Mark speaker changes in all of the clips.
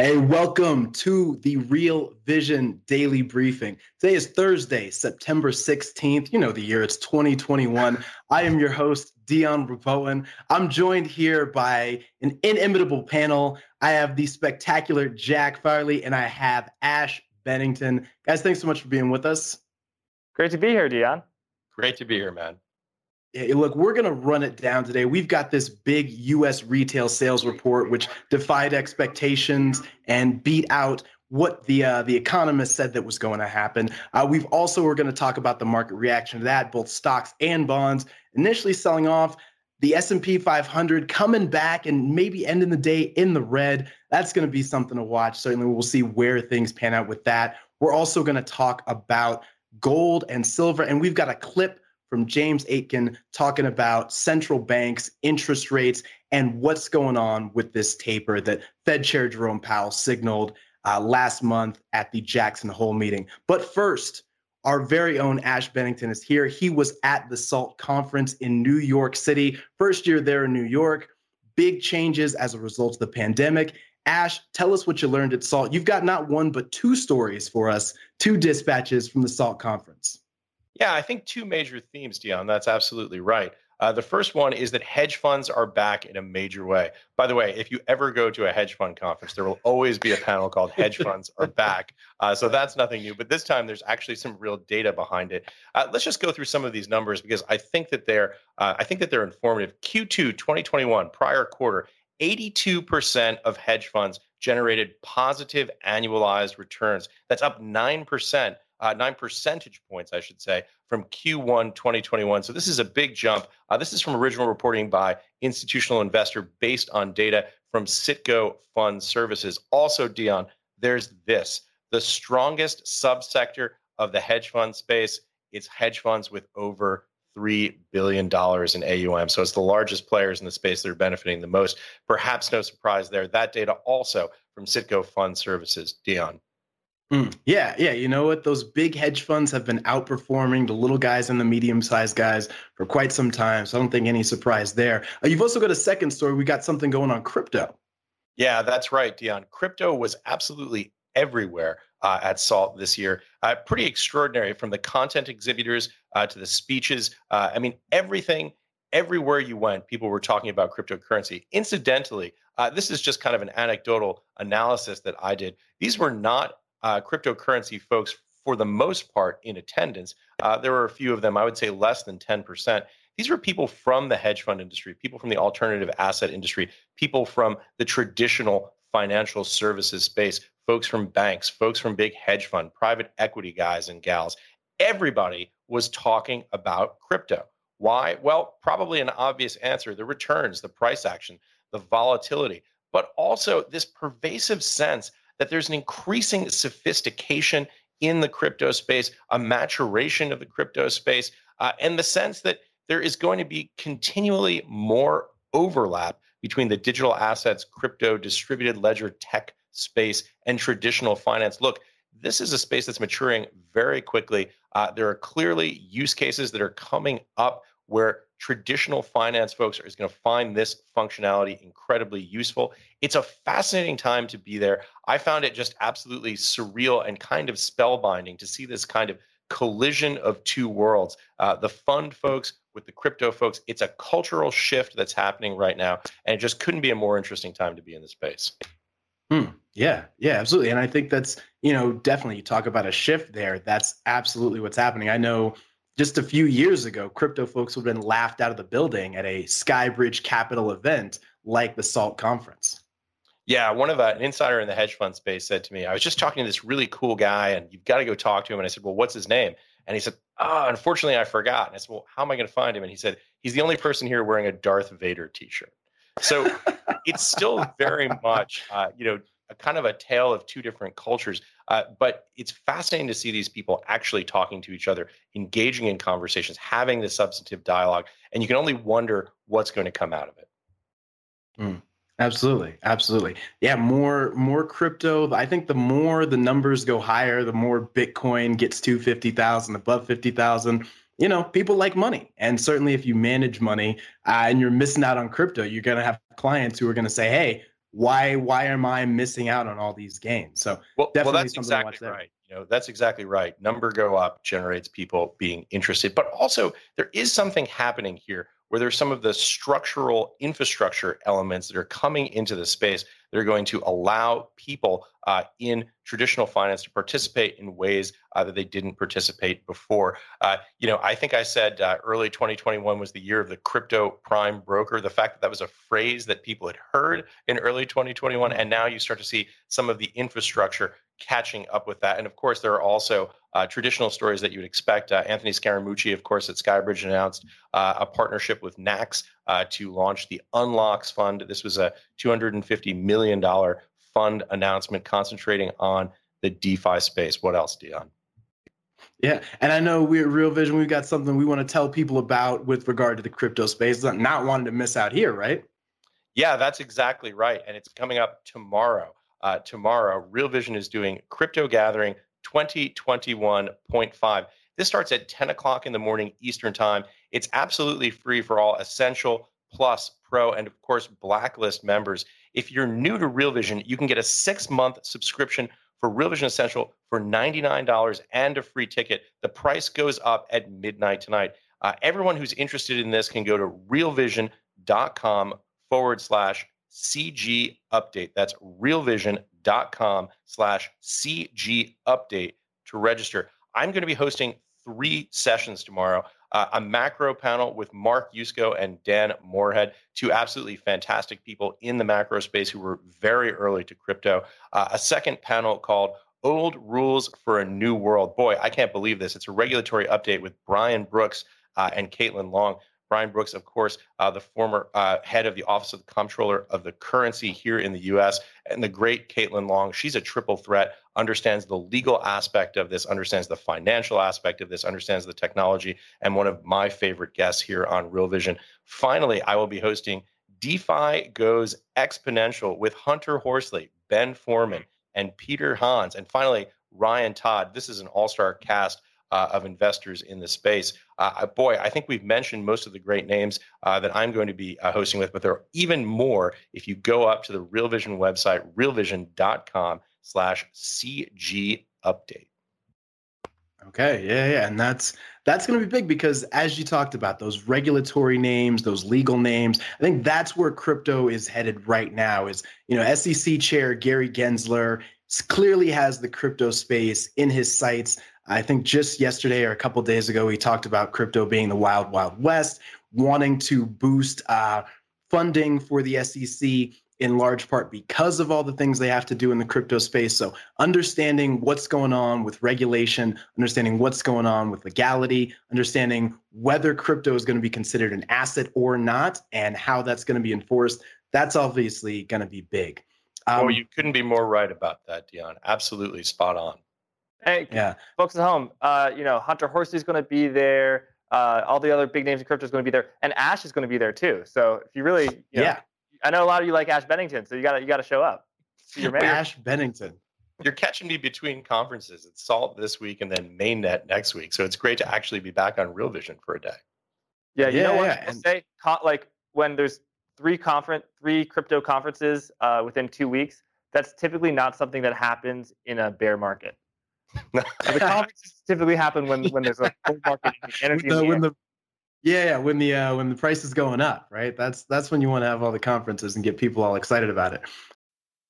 Speaker 1: Hey, welcome to the Real Vision Daily Briefing. Today is Thursday, September 16th. You know the year, it's 2021. I am your host, Dion Rabouin. I'm joined here by an inimitable panel. I have the spectacular Jack Farley and I have Ash Bennington. Guys, thanks so much for being with us.
Speaker 2: Great to be here, Dion.
Speaker 3: Great to be here, man.
Speaker 1: Yeah, look, we're going to run it down today. We've got this big US retail sales report, which defied expectations and beat out what the uh, the economist said that was going to happen. Uh, we've also we're going to talk about the market reaction to that, both stocks and bonds. Initially selling off, the S&P 500 coming back and maybe ending the day in the red. That's going to be something to watch. Certainly, we'll see where things pan out with that. We're also going to talk about gold and silver, and we've got a clip from James Aitken talking about central banks, interest rates, and what's going on with this taper that Fed Chair Jerome Powell signaled uh, last month at the Jackson Hole meeting. But first, our very own Ash Bennington is here. He was at the SALT conference in New York City, first year there in New York. Big changes as a result of the pandemic. Ash, tell us what you learned at SALT. You've got not one, but two stories for us, two dispatches from the SALT conference.
Speaker 3: Yeah, I think two major themes, Dion. That's absolutely right. Uh, the first one is that hedge funds are back in a major way. By the way, if you ever go to a hedge fund conference, there will always be a panel called "Hedge Funds Are Back." Uh, so that's nothing new. But this time, there's actually some real data behind it. Uh, let's just go through some of these numbers because I think that they're uh, I think that they're informative. Q2 2021, prior quarter, 82% of hedge funds generated positive annualized returns. That's up nine percent uh, nine percentage points, I should say, from Q1 2021. So this is a big jump. Uh, this is from original reporting by Institutional Investor based on data from Citco Fund Services. Also, Dion, there's this the strongest subsector of the hedge fund space. It's hedge funds with over $3 billion in AUM. So it's the largest players in the space that are benefiting the most. Perhaps no surprise there. That data also from Citco Fund Services. Dion.
Speaker 1: Mm, yeah, yeah. You know what? Those big hedge funds have been outperforming the little guys and the medium sized guys for quite some time. So I don't think any surprise there. Uh, you've also got a second story. We got something going on crypto.
Speaker 3: Yeah, that's right, Dion. Crypto was absolutely everywhere uh, at SALT this year. Uh, pretty extraordinary from the content exhibitors uh, to the speeches. Uh, I mean, everything, everywhere you went, people were talking about cryptocurrency. Incidentally, uh, this is just kind of an anecdotal analysis that I did. These were not uh, cryptocurrency folks, for the most part, in attendance. Uh, there were a few of them, I would say less than 10%. These were people from the hedge fund industry, people from the alternative asset industry, people from the traditional financial services space, folks from banks, folks from big hedge fund, private equity guys and gals. Everybody was talking about crypto. Why? Well, probably an obvious answer the returns, the price action, the volatility, but also this pervasive sense that there's an increasing sophistication in the crypto space, a maturation of the crypto space, uh, and the sense that there is going to be continually more overlap between the digital assets, crypto, distributed ledger tech space, and traditional finance. Look, this is a space that's maturing very quickly. Uh, there are clearly use cases that are coming up where traditional finance folks are going to find this functionality incredibly useful. It's a fascinating time to be there. I found it just absolutely surreal and kind of spellbinding to see this kind of collision of two worlds uh, the fund folks with the crypto folks. It's a cultural shift that's happening right now, and it just couldn't be a more interesting time to be in the space.
Speaker 1: Hmm. Yeah, yeah, absolutely. And I think that's, you know, definitely you talk about a shift there. That's absolutely what's happening. I know just a few years ago, crypto folks would have been laughed out of the building at a Skybridge Capital event like the SALT conference.
Speaker 3: Yeah, one of uh, an insider in the hedge fund space said to me, I was just talking to this really cool guy, and you've got to go talk to him. And I said, Well, what's his name? And he said, Oh, unfortunately, I forgot. And I said, Well, how am I going to find him? And he said, He's the only person here wearing a Darth Vader T-shirt. So it's still very much, uh, you know, a kind of a tale of two different cultures. Uh, but it's fascinating to see these people actually talking to each other, engaging in conversations, having the substantive dialogue, and you can only wonder what's going to come out of it.
Speaker 1: Mm. Absolutely, absolutely. Yeah, more more crypto. I think the more the numbers go higher, the more Bitcoin gets to fifty thousand, above fifty thousand. You know, people like money, and certainly if you manage money uh, and you're missing out on crypto, you're going to have clients who are going to say, "Hey, why why am I missing out on all these gains?" So
Speaker 3: well, well that's exactly right. You know, that's exactly right. Number go up generates people being interested, but also there is something happening here where there's some of the structural infrastructure elements that are coming into the space that are going to allow people uh, in traditional finance to participate in ways uh, that they didn't participate before. Uh, you know, I think I said uh, early 2021 was the year of the crypto prime broker. The fact that that was a phrase that people had heard in early 2021, and now you start to see some of the infrastructure catching up with that. And of course, there are also uh, traditional stories that you would expect. Uh, Anthony Scaramucci, of course, at Skybridge announced uh, a partnership with Nax uh, to launch the Unlocks Fund. This was a $250 million fund announcement concentrating on the DeFi space. What else, Dion?
Speaker 1: Yeah, and I know we're Real Vision. We've got something we want to tell people about with regard to the crypto space. Not wanting to miss out here, right?
Speaker 3: Yeah, that's exactly right, and it's coming up tomorrow. Uh, tomorrow, Real Vision is doing crypto gathering 2021.5. This starts at 10 o'clock in the morning Eastern Time. It's absolutely free for all Essential, Plus, Pro, and of course, Blacklist members. If you're new to Real Vision, you can get a six month subscription for Real Vision Essential for $99 and a free ticket. The price goes up at midnight tonight. Uh, everyone who's interested in this can go to realvision.com forward slash CG update. That's realvision.com slash CG update to register. I'm going to be hosting three sessions tomorrow. Uh, a macro panel with Mark Yusko and Dan Morehead, two absolutely fantastic people in the macro space who were very early to crypto. Uh, a second panel called Old Rules for a New World. Boy, I can't believe this. It's a regulatory update with Brian Brooks uh, and Caitlin Long. Brian Brooks, of course, uh, the former uh, head of the Office of the Comptroller of the Currency here in the U.S., and the great Caitlin Long. She's a triple threat, understands the legal aspect of this, understands the financial aspect of this, understands the technology, and one of my favorite guests here on Real Vision. Finally, I will be hosting DeFi Goes Exponential with Hunter Horsley, Ben Forman, and Peter Hans. And finally, Ryan Todd. This is an all star cast uh, of investors in the space. Uh, boy, I think we've mentioned most of the great names uh, that I'm going to be uh, hosting with, but there are even more if you go up to the Real Vision website, realvision.com slash CG update.
Speaker 1: Okay, yeah, yeah, and that's that's going to be big because as you talked about those regulatory names, those legal names, I think that's where crypto is headed right now. Is you know SEC chair Gary Gensler clearly has the crypto space in his sights. I think just yesterday or a couple days ago, we talked about crypto being the wild, wild west, wanting to boost uh, funding for the SEC in large part because of all the things they have to do in the crypto space. So, understanding what's going on with regulation, understanding what's going on with legality, understanding whether crypto is going to be considered an asset or not, and how that's going to be enforced, that's obviously going to be big.
Speaker 3: Um, oh, you couldn't be more right about that, Dion. Absolutely spot on.
Speaker 2: Hey, yeah. folks at home, uh, you know, Hunter Horsley's going to be there. Uh, all the other big names in crypto is going to be there, and Ash is going to be there too. So if you really, you know, yeah, I know a lot of you like Ash Bennington, so you got to you got to show up.
Speaker 1: your man. Ash Bennington.
Speaker 3: You're catching me between conferences. It's Salt this week and then Mainnet next week, so it's great to actually be back on Real Vision for a day.
Speaker 2: Yeah, you yeah, know what? Yeah. And- say like when there's three conference, three crypto conferences uh, within two weeks. That's typically not something that happens in a bear market the conferences typically happen when when there's a bull market energy. The, when the
Speaker 1: yeah, when the uh, when the price is going up, right? That's that's when you want to have all the conferences and get people all excited about it.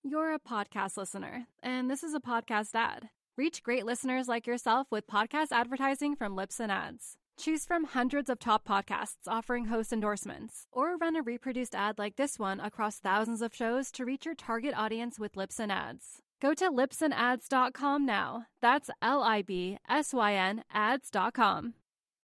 Speaker 4: You're a podcast listener, and this is a podcast ad. Reach great listeners like yourself with podcast advertising from Libsyn Ads. Choose from hundreds of top podcasts offering host endorsements, or run a reproduced ad like this one across thousands of shows to reach your target audience with Libsyn Ads. Go to libsynads.com now. That's L I B S Y N ads.com.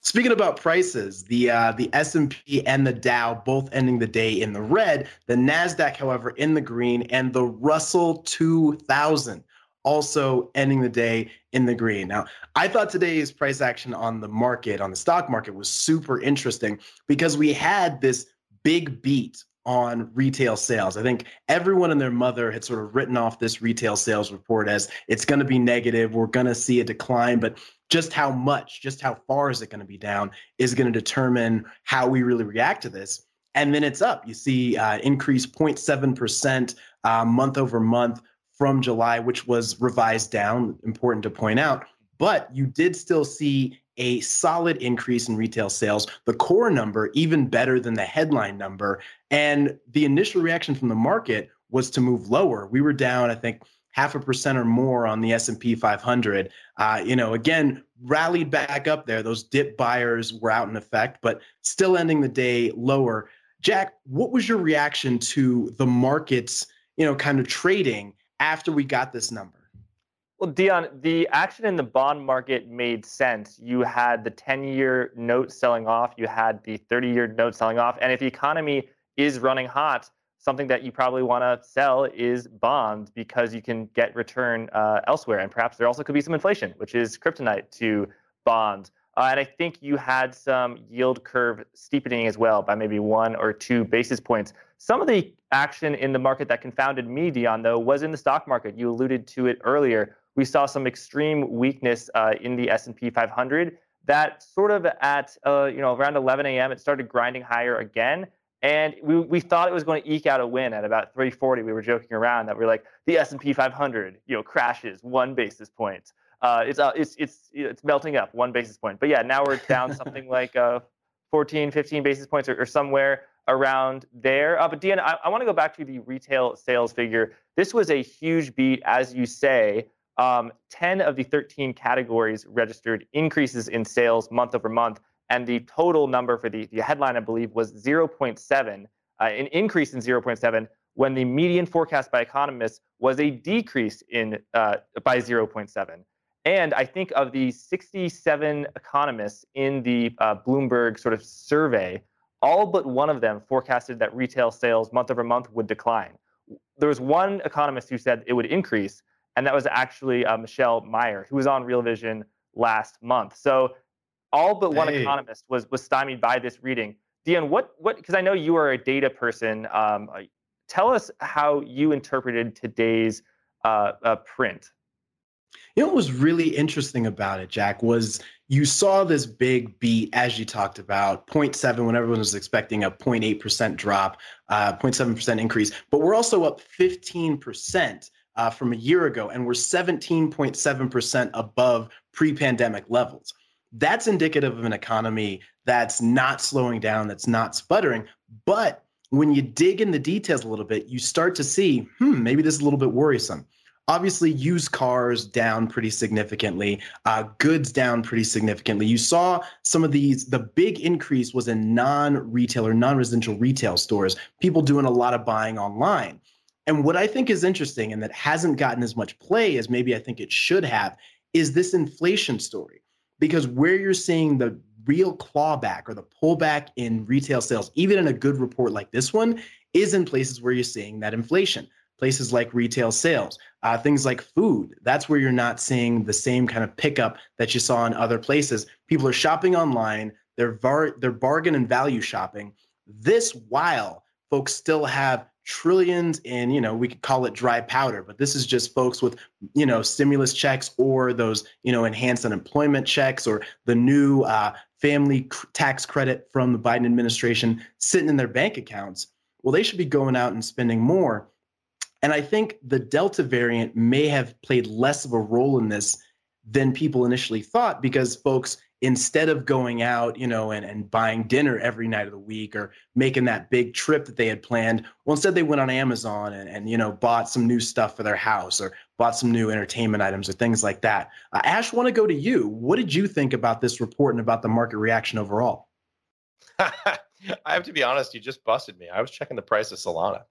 Speaker 1: Speaking about prices, the uh, the S&P and the Dow both ending the day in the red. The Nasdaq, however, in the green, and the Russell 2000 also ending the day in the green. Now, I thought today's price action on the market, on the stock market, was super interesting because we had this big beat on retail sales. I think everyone and their mother had sort of written off this retail sales report as it's going to be negative. We're going to see a decline, but just how much, just how far is it going to be down is going to determine how we really react to this. And then it's up. You see uh, increase 0.7% uh, month over month from July, which was revised down, important to point out. But you did still see a solid increase in retail sales, the core number even better than the headline number. And the initial reaction from the market was to move lower. We were down, I think, half a percent or more on the S&P 500. Uh, you know, again, rallied back up there. Those dip buyers were out in effect, but still ending the day lower. Jack, what was your reaction to the markets, you know, kind of trading after we got this number?
Speaker 2: Well, Dion, the action in the bond market made sense. You had the 10 year note selling off, you had the 30 year note selling off. And if the economy is running hot, something that you probably want to sell is bonds because you can get return uh, elsewhere. And perhaps there also could be some inflation, which is kryptonite to bonds. Uh, and I think you had some yield curve steepening as well by maybe one or two basis points. Some of the action in the market that confounded me, Dion, though, was in the stock market. You alluded to it earlier. We saw some extreme weakness uh, in the S&P 500. That sort of at uh, you know around 11 a.m. it started grinding higher again, and we, we thought it was going to eke out a win at about 340. We were joking around that we are like the S&P 500 you know crashes one basis point. Uh, it's, uh, it's it's it's melting up one basis point. But yeah, now we're down something like uh, 14, 15 basis points or, or somewhere around there. Uh, but Dion, I, I want to go back to the retail sales figure. This was a huge beat, as you say. Um, 10 of the 13 categories registered increases in sales month over month. And the total number for the, the headline, I believe, was 0.7, uh, an increase in 0.7, when the median forecast by economists was a decrease in uh, by 0.7. And I think of the 67 economists in the uh, Bloomberg sort of survey, all but one of them forecasted that retail sales month over month would decline. There was one economist who said it would increase, and that was actually uh, Michelle Meyer, who was on Real Vision last month. So all but one hey. economist was was stymied by this reading. Dion, what what? Because I know you are a data person. Um, uh, tell us how you interpreted today's uh, uh, print.
Speaker 1: You know what was really interesting about it, Jack, was you saw this big beat as you talked about 0.7 when everyone was expecting a 0.8% drop, uh, 0.7% increase, but we're also up 15% uh, from a year ago, and we're 17.7% above pre-pandemic levels. That's indicative of an economy that's not slowing down, that's not sputtering, but when you dig in the details a little bit, you start to see, hmm, maybe this is a little bit worrisome. Obviously used cars down pretty significantly uh, goods down pretty significantly. You saw some of these the big increase was in non-retail or non-residential retail stores people doing a lot of buying online and what i think is interesting and that hasn't gotten as much play as maybe i think it should have is this inflation story because where you're seeing the real clawback or the pullback in retail sales even in a good report like this one is in places where you're seeing that inflation places like retail sales, uh, things like food. That's where you're not seeing the same kind of pickup that you saw in other places. People are shopping online. They're var- they're bargain and value shopping. This while folks still have trillions in you know we could call it dry powder but this is just folks with you know stimulus checks or those you know enhanced unemployment checks or the new uh, family tax credit from the biden administration sitting in their bank accounts. Well they should be going out and spending more. And I think the Delta variant may have played less of a role in this than people initially thought because folks, instead of going out, you know, and, and buying dinner every night of the week or making that big trip that they had planned, well, instead they went on Amazon and, and you know, bought some new stuff for their house or bought some new entertainment items or things like that. Uh, Ash, want to go to you. What did you think about this report and about the market reaction overall?
Speaker 3: I have to be honest, you just busted me. I was checking the price of Solana.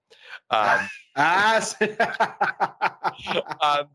Speaker 1: Um, ah,
Speaker 3: um,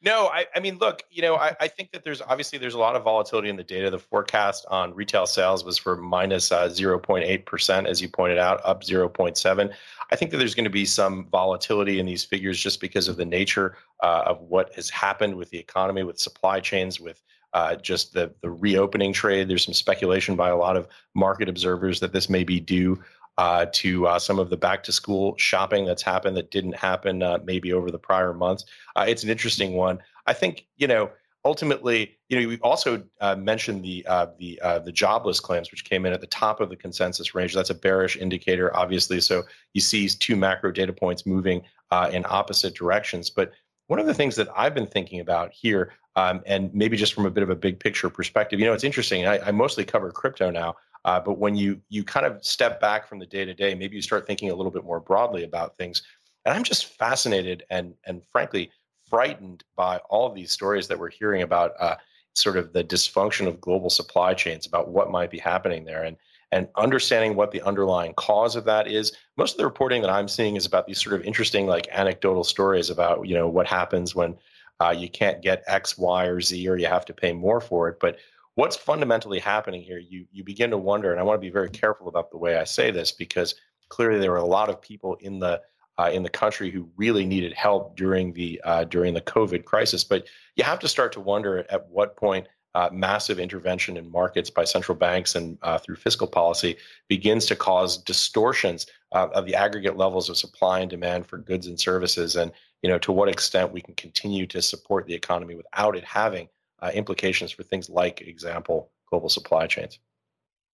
Speaker 3: No, I, I mean, look, you know, I, I, think that there's obviously there's a lot of volatility in the data. The forecast on retail sales was for minus, uh, 0.8%, as you pointed out, up 0.7. I think that there's going to be some volatility in these figures just because of the nature uh, of what has happened with the economy, with supply chains, with uh, just the the reopening trade. There's some speculation by a lot of market observers that this may be due uh, to uh, some of the back to school shopping that's happened that didn't happen uh, maybe over the prior months. Uh, it's an interesting one. I think you know ultimately, you know, we also uh, mentioned the uh, the the jobless claims, which came in at the top of the consensus range. That's a bearish indicator, obviously. So you see two macro data points moving in opposite directions, but one of the things that I've been thinking about here, um, and maybe just from a bit of a big picture perspective, you know, it's interesting. I, I mostly cover crypto now, uh, but when you you kind of step back from the day to day, maybe you start thinking a little bit more broadly about things. And I'm just fascinated and and frankly frightened by all of these stories that we're hearing about uh, sort of the dysfunction of global supply chains, about what might be happening there, and and understanding what the underlying cause of that is. Most of the reporting that I'm seeing is about these sort of interesting, like anecdotal stories about you know what happens when uh, you can't get X, Y, or Z, or you have to pay more for it. But what's fundamentally happening here, you you begin to wonder, and I want to be very careful about the way I say this because clearly there were a lot of people in the uh, in the country who really needed help during the uh, during the COVID crisis. But you have to start to wonder at what point uh, massive intervention in markets by central banks and uh, through fiscal policy begins to cause distortions uh, of the aggregate levels of supply and demand for goods and services, and you know to what extent we can continue to support the economy without it having uh, implications for things like, example, global supply chains.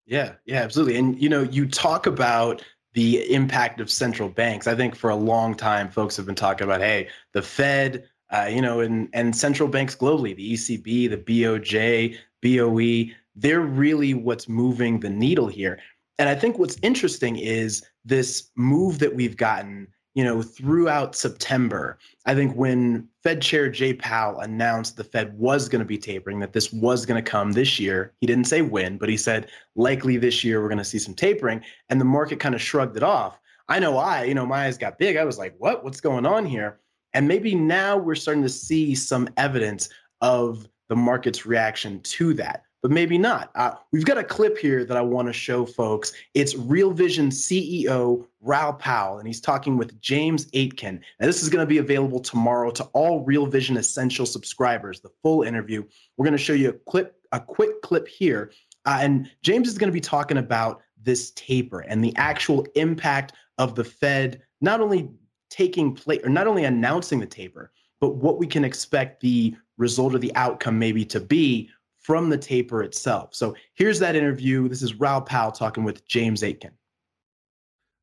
Speaker 1: Yeah, yeah, absolutely. And you know, you talk about the impact of central banks. I think for a long time, folks have been talking about, hey, the Fed, uh, you know, and and central banks globally, the ECB, the BOJ, BOE, they're really what's moving the needle here. And I think what's interesting is this move that we've gotten you know, throughout September, I think when Fed Chair Jay Powell announced the Fed was going to be tapering, that this was going to come this year, he didn't say when, but he said likely this year we're going to see some tapering, and the market kind of shrugged it off. I know I, you know, my eyes got big. I was like, what? What's going on here? And maybe now we're starting to see some evidence of the market's reaction to that but maybe not. Uh, we've got a clip here that I want to show folks. It's Real Vision CEO Raoul Pal, and he's talking with James Aitken. And this is going to be available tomorrow to all Real Vision Essential subscribers. The full interview. We're going to show you a clip, a quick clip here, uh, and James is going to be talking about this taper and the actual impact of the Fed not only taking place or not only announcing the taper, but what we can expect the result of the outcome maybe to be from the taper itself. So here's that interview. This is Raoul Pal talking with James Aitken.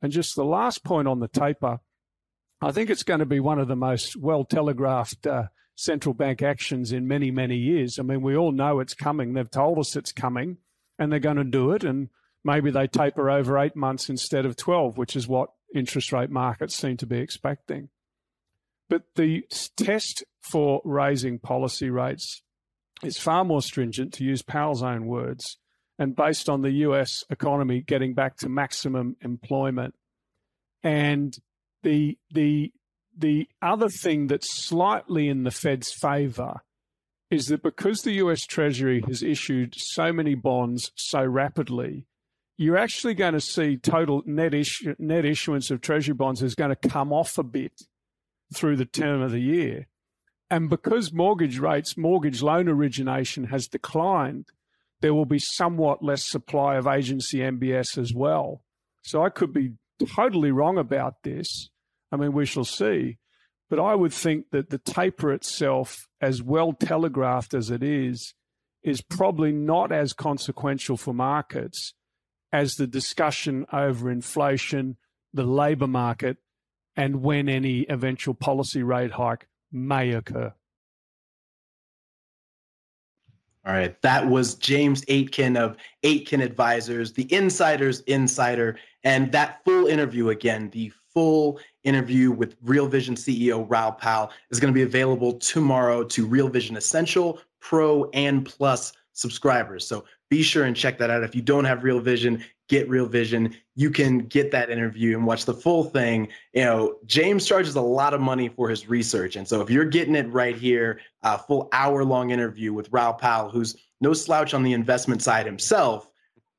Speaker 5: And just the last point on the taper, I think it's going to be one of the most well telegraphed uh, central bank actions in many, many years. I mean, we all know it's coming. They've told us it's coming and they're going to do it. And maybe they taper over eight months instead of 12, which is what interest rate markets seem to be expecting. But the test for raising policy rates is far more stringent, to use Powell's own words, and based on the US economy getting back to maximum employment. And the the the other thing that's slightly in the Fed's favor is that because the US Treasury has issued so many bonds so rapidly, you're actually going to see total net issue, net issuance of Treasury bonds is going to come off a bit through the term of the year. And because mortgage rates, mortgage loan origination has declined, there will be somewhat less supply of agency MBS as well. So I could be totally wrong about this. I mean, we shall see. But I would think that the taper itself, as well telegraphed as it is, is probably not as consequential for markets as the discussion over inflation, the labour market, and when any eventual policy rate hike may occur.
Speaker 1: All right. That was James Aitken of Aitken Advisors, the insider's insider. And that full interview, again, the full interview with Real Vision CEO Raoul Pal is going to be available tomorrow to Real Vision Essential, Pro, and Plus subscribers. So be sure and check that out. If you don't have Real Vision, get Real Vision. You can get that interview and watch the full thing. You know, James charges a lot of money for his research. And so if you're getting it right here, a full hour long interview with Raoul Pal, who's no slouch on the investment side himself,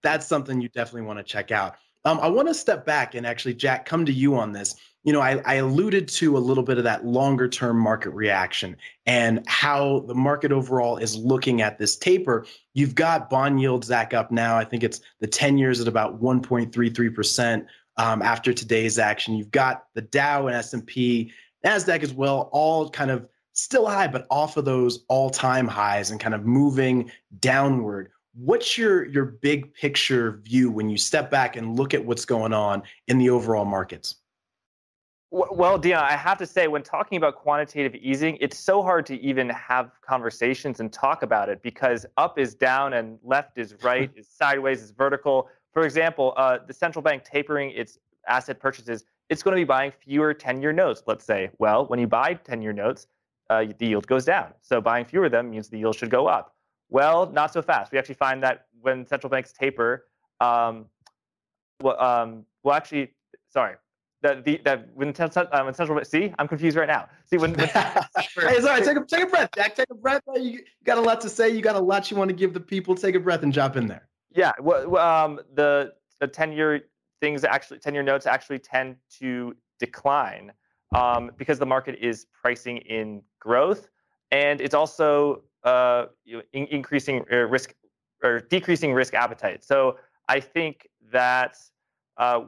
Speaker 1: that's something you definitely want to check out. Um, I want to step back and actually, Jack, come to you on this. You know, I, I alluded to a little bit of that longer term market reaction and how the market overall is looking at this taper. You've got bond yields back up now. I think it's the 10 years at about 1.33% um, after today's action. You've got the Dow and S&P, NASDAQ as well, all kind of still high, but off of those all-time highs and kind of moving downward what's your your big picture view when you step back and look at what's going on in the overall markets
Speaker 2: well dion i have to say when talking about quantitative easing it's so hard to even have conversations and talk about it because up is down and left is right is sideways is vertical. For example uh, the central bank tapering its asset purchases it's going to be buying fewer 10-year notes let's say. Well when you buy 10-year notes uh, the yield goes down. So buying fewer of them means the yield should go up. Well, not so fast. We actually find that when central banks taper, um, well, um, well, actually, sorry, that the that when, uh, when central see, I'm confused right now. See when, when
Speaker 1: hey, sorry, take a take a breath, Jack. Take a breath. You, you got a lot to say. You got a lot you want to give the people. Take a breath and jump in there.
Speaker 2: Yeah. Well, um, the the ten year things actually ten year notes actually tend to decline um, because the market is pricing in growth, and it's also uh, in, increasing uh, risk or decreasing risk appetite. So I think that uh,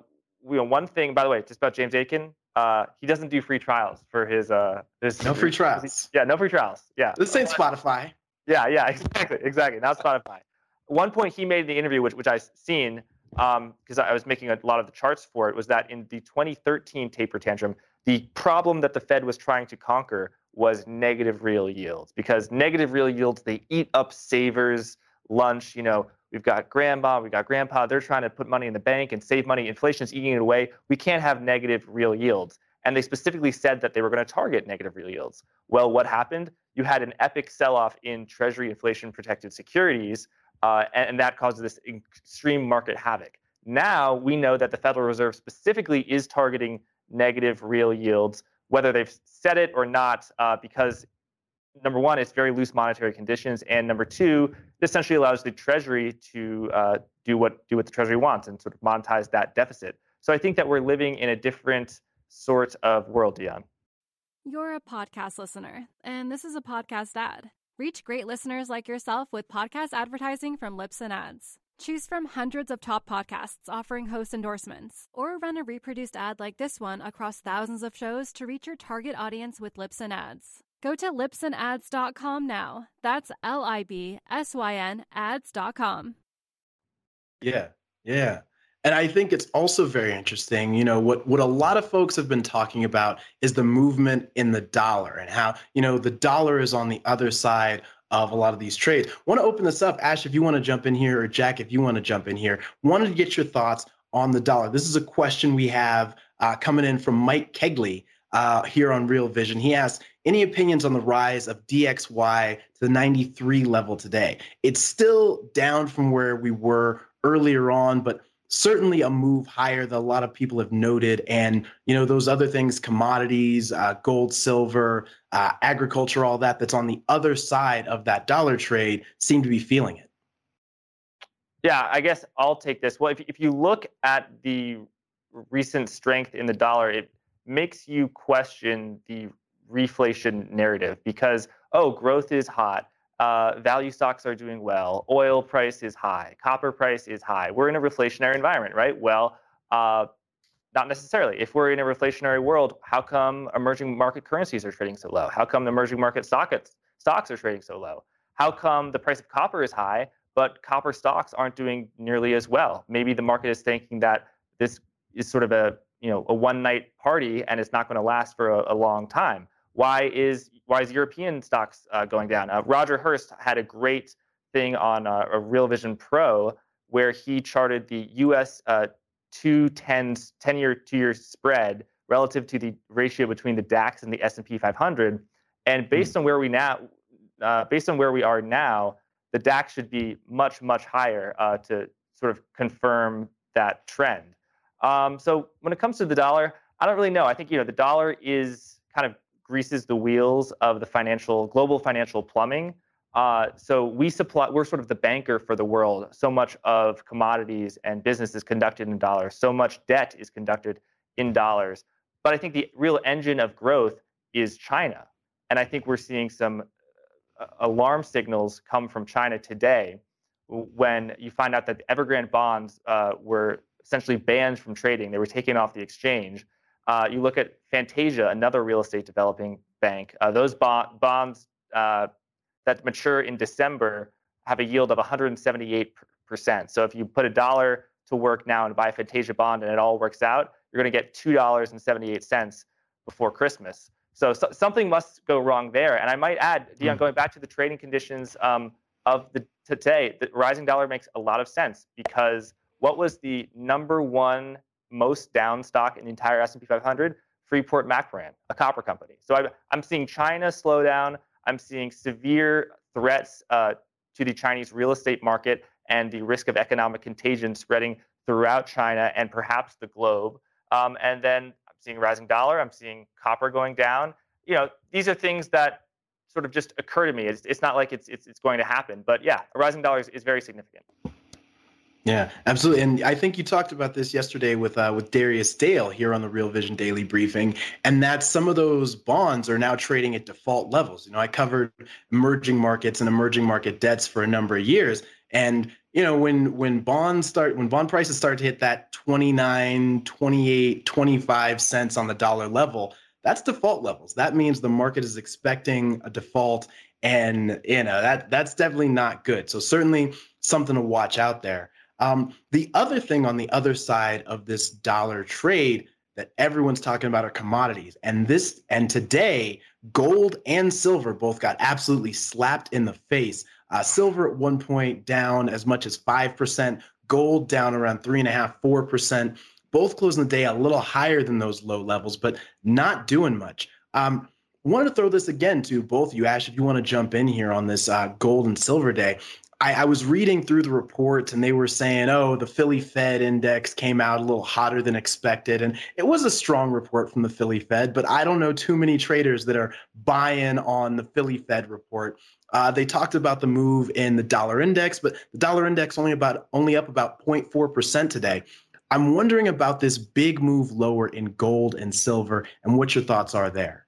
Speaker 2: you know, one thing, by the way, just about James Aitken, uh, he doesn't do free trials for his uh his
Speaker 1: no free trials.
Speaker 2: Yeah, no free trials. Yeah.
Speaker 1: This ain't Spotify.
Speaker 2: Yeah, yeah, exactly, exactly. Not Spotify. One point he made in the interview, which which I seen, because um, I was making a lot of the charts for it, was that in the 2013 taper tantrum, the problem that the Fed was trying to conquer was negative real yields because negative real yields they eat up savers lunch you know we've got grandma we've got grandpa they're trying to put money in the bank and save money. Inflation's eating it away. We can't have negative real yields. And they specifically said that they were going to target negative real yields. Well what happened? You had an epic sell-off in treasury inflation protected securities uh, and, and that caused this extreme market havoc. Now we know that the federal reserve specifically is targeting negative real yields whether they've said it or not, uh, because number one, it's very loose monetary conditions, and number two, this essentially allows the Treasury to uh, do what do what the Treasury wants and sort of monetize that deficit. So I think that we're living in a different sort of world, Dion.
Speaker 4: You're a podcast listener, and this is a podcast ad. Reach great listeners like yourself with podcast advertising from Libsyn Ads. Choose from hundreds of top podcasts offering host endorsements, or run a reproduced ad like this one across thousands of shows to reach your target audience with Libsyn Ads. Go to libsynads.com now. That's L I B S Y N ads.com.
Speaker 1: Yeah, yeah. And I think it's also very interesting, you know, what, what a lot of folks have been talking about is the movement in the dollar and how, you know, the dollar is on the other side of a lot of these trades. Want to open this up, Ash, if you want to jump in here, or Jack, if you want to jump in here. Wanted to get your thoughts on the dollar. This is a question we have uh, coming in from Mike Kegley uh, here on Real Vision. He asks, any opinions on the rise of DXY to the 93 level today? It's still down from where we were earlier on, but certainly a move higher that a lot of people have noted. And, you know, those other things, commodities, uh, gold, silver, uh, agriculture, all that, that's on the other side of that dollar trade seem to be feeling it.
Speaker 2: Yeah, I guess I'll take this. Well, if, if you look at the recent strength in the dollar, it makes you question the reflation narrative because, oh, growth is hot uh, value stocks are doing well, oil price is high, copper price is high. We're in a reflationary environment, right? Well, uh, not necessarily. If we're in a reflationary world, how come emerging market currencies are trading so low? How come the emerging market stocks stocks are trading so low? How come the price of copper is high, but copper stocks aren't doing nearly as well? Maybe the market is thinking that this is sort of a you know a one night party and it's not going to last for a, a long time. Why is why is European stocks uh, going down? Uh, Roger Hirst had a great thing on uh, a Real Vision Pro where he charted the U.S. Uh, two 10 year two year spread relative to the ratio between the DAX and the S&P 500, and hmm. based mm. on where we now, uh, based on where we are now, the DAX should be much, much higher uh, to sort of confirm that trend. Um, so when it comes to the dollar, I don't really know. I think you know the dollar is kind of greases the wheels of the financial global financial plumbing. Uh, so we supply we're sort of the banker for the world. So much of commodities and business is conducted in dollars. So much debt is conducted in dollars. But I think the real engine of growth is China, and I think we're seeing some uh, alarm signals come from China today when you find out that the Evergrande bonds uh, were essentially banned from trading. They were taken off the exchange. Uh, you look at Fantasia, another real estate developing bank. Uh, those bond, bonds uh, that mature in December have a yield of 178%. So if you put a dollar to work now and buy a Fantasia bond and it all works out, you're going to get $2.78 before Christmas. So, so, something must go wrong there. And I might add, Dion, mm. going back to the trading conditions um, of the today, the rising dollar makes a lot of sense because what was the number one most down stock in the entire S&P 500? Freeport McMoran, a copper company. So I, am seeing China slow down. I'm seeing severe threats uh, to the Chinese real estate market and the risk of economic contagion spreading throughout China and perhaps the globe. Um, and then I'm seeing rising dollar. I'm seeing copper going down. You know, these are things that sort of just occur to me. It's, it's not like it's, it's, it's going to happen, but yeah, a rising dollar is, is very significant.
Speaker 1: Yeah, absolutely. And I think you talked about this yesterday with uh, with Darius Dale here on the Real Vision Daily Briefing, and that some of those bonds are now trading at default levels. You know, I covered emerging markets and emerging market debts for a number of years, and you know, when when bonds start when bond prices start to hit that 29, 28, 25 cents on the dollar level, that's default levels. That means the market is expecting a default and you know that that's definitely not good. So certainly something to watch out there. Um, the other thing on the other side of this dollar trade that everyone's talking about are commodities. And this and today, gold and silver both got absolutely slapped in the face. Uh, silver at one point down as much as five percent, gold down around three and a half, four percent. Both closing the day a little higher than those low levels, but not doing much. Um, wanted to throw this again to both you, Ash, if you want to jump in here on this uh, gold and silver day. I, I, was reading through the reports and they were saying, oh, the Philly Fed index came out a little hotter than expected. And it was a strong report from the Philly Fed, but I don't know too many traders that are buying on the Philly Fed report. Uh, they talked about the move in the dollar index, but the dollar index only about only up about 0.4% today. I'm wondering about this big move lower in gold and silver and what your thoughts are there.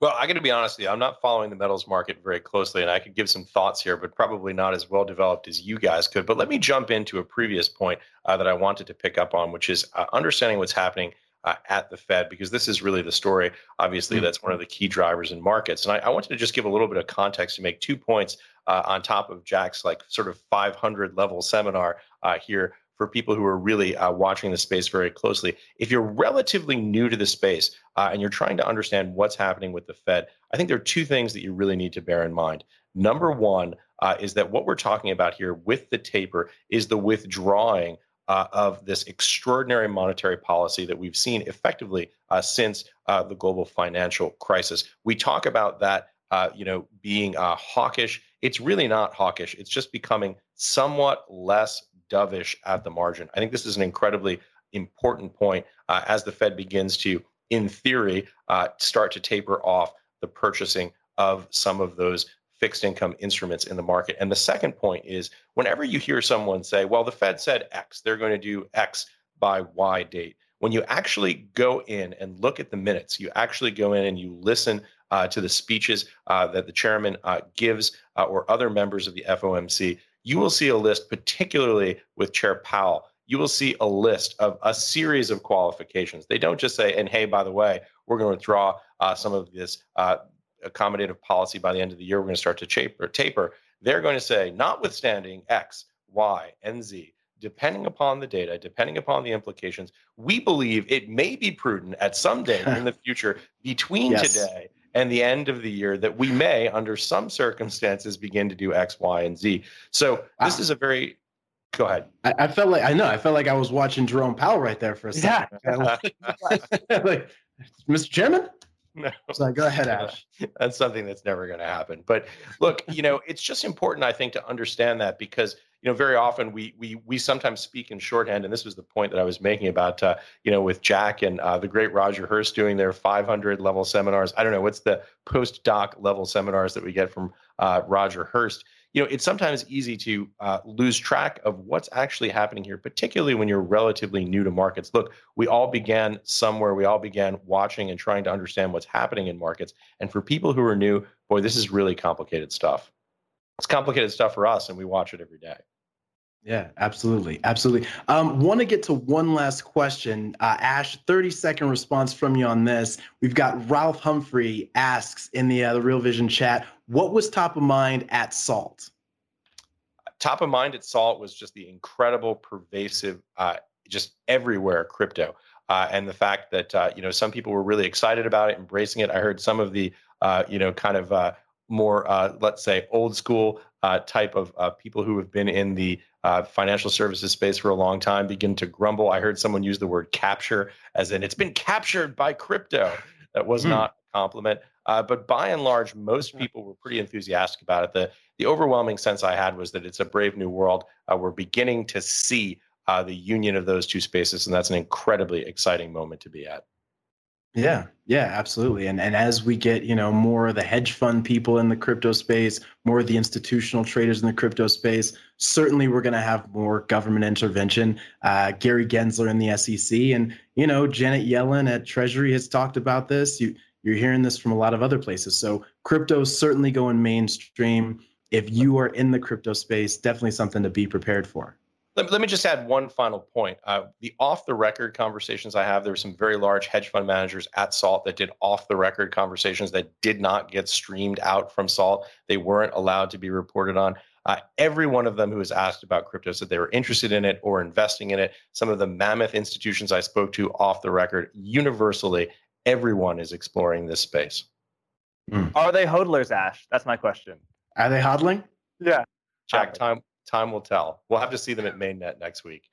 Speaker 3: Well, I got to be honest with you. I'm not following the metals market very closely, and I could give some thoughts here, but probably not as well developed as you guys could. But let me jump into a previous point uh, that I wanted to pick up on, which is uh, understanding what's happening uh, at the Fed, because this is really the story. Obviously, mm-hmm. that's one of the key drivers in markets. And I, I, wanted to just give a little bit of context to make two points uh, on top of Jack's like sort of 500 level seminar uh, here for people who are really uh, watching the space very closely. If you're relatively new to the space uh, and you're trying to understand what's happening with the Fed, I think there are two things that you really need to bear in mind. Number one uh, is that what we're talking about here with the taper is the withdrawing uh, of this extraordinary monetary policy that we've seen effectively uh, since uh, the global financial crisis. We talk about that, you know, being hawkish. It's really not hawkish. It's just becoming somewhat less dovish at the margin. I think this is an incredibly important point uh, as the Fed begins to, in theory, uh, start to taper off the purchasing of some of those fixed income instruments in the market. And the second point is whenever you hear someone say, well, the Fed said X, they're going to do X by Y date. When you actually go in and look at the minutes, you actually go in and you listen uh, to the speeches uh, that the chairman uh, gives uh, or other members of the FOMC, you will see a list, particularly with Chair Powell, you will see a list of a series of qualifications. They don't just say, and hey, by the way, we're going to withdraw uh, some of this uh, accommodative policy by the end of the year. We're going to start to taper. taper. They're going to say, notwithstanding X, Y, and Z, depending upon the data, depending upon the implications, we believe it may be prudent at some day in the future between yes. today and the end of the year that we may, under some circumstances, begin to do X, Y, and Z. So this is a very Go ahead.
Speaker 1: I, I, felt like I know. I felt like I was watching Jerome Powell right there for a second. Yeah. like, Mr. Chairman. No. So go ahead, Ash.
Speaker 3: That's something that's never going to happen. But look, you know, it's just important, I think, to understand that because you know very often we we we sometimes speak in shorthand, and this was the point that I was making about uh, you know with Jack and uh, the great Roger Hirst doing their 500 level seminars. I don't know what's the postdoc level seminars that we get from uh, Roger Hirst you know, it's sometimes easy to uh, lose track of what's actually happening here, particularly when you're relatively new to markets. Look, we all began somewhere. We all began watching and trying to understand what's happening in markets. And for people who are new, boy, this is really complicated stuff. It's complicated stuff for us, and we watch it every day.
Speaker 1: Yeah, absolutely, absolutely. Um, Want to get to one last question, uh, Ash. Thirty second response from you on this. We've got Ralph Humphrey asks in the uh, the Real Vision chat, what was top of mind at Salt?
Speaker 3: Top of mind at Salt was just the incredible, pervasive, uh, just everywhere crypto, uh, and the fact that uh, you know some people were really excited about it, embracing it. I heard some of the uh, you know kind of more, let's say, old school type of people who have been in the uh, financial services space for a long time begin to grumble. I heard someone use the word capture, as in it's been captured by crypto. That was mm. not a compliment. Uh, but by and large, most people were pretty enthusiastic about it. The, the overwhelming sense I had was that it's a brave new world. Uh, we're beginning to see the union of those two spaces, and that's an incredibly exciting moment to be at.
Speaker 1: Yeah, yeah, absolutely. And and as we get, you know, more of the hedge fund people in the crypto space, more of the institutional traders in the crypto space, certainly we're going to have more government intervention. Uh, Gary Gensler in the SEC, and you know, Janet Yellen at Treasury has talked about this. You you're hearing this from a lot of other places. So crypto is certainly going mainstream. If you are in the crypto space, definitely something to be prepared for.
Speaker 3: Let, let me just add one final point. Uh, the off the record conversations I have, there were some very large hedge fund managers at Salt that did off the record conversations that did not get streamed out from Salt. They weren't allowed to be reported on. Uh, every one of them who was asked about crypto said they were interested in it or investing in it. Some of the mammoth institutions I spoke to off the record, universally, everyone is exploring this space.
Speaker 2: Mm. Are they hodlers, Ash? That's my question.
Speaker 1: Are they hodling?
Speaker 2: Yeah.
Speaker 3: Jack, time time will tell. We'll have to see them at Mainnet next week.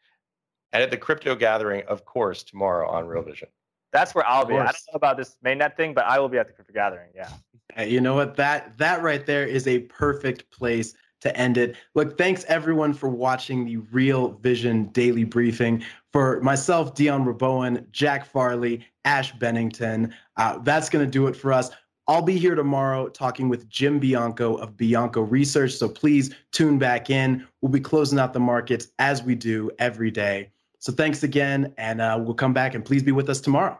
Speaker 3: And at the crypto gathering, of course, tomorrow on Real Vision.
Speaker 2: That's where I'll be. I don't know about this mainnet thing, but I will be at the crypto gathering. Yeah.
Speaker 1: Hey, you know what? That that right there is a perfect place to end it. Look, thanks everyone for watching the Real Vision daily briefing. For myself, Dion Rabouin, Jack Farley, Ash Bennington, uh, that's going to do it for us. I'll be here tomorrow talking with Jim Bianco of Bianco Research. So please tune back in. We'll be closing out the markets as we do every day. So thanks again, and uh, we'll come back and please be with us tomorrow.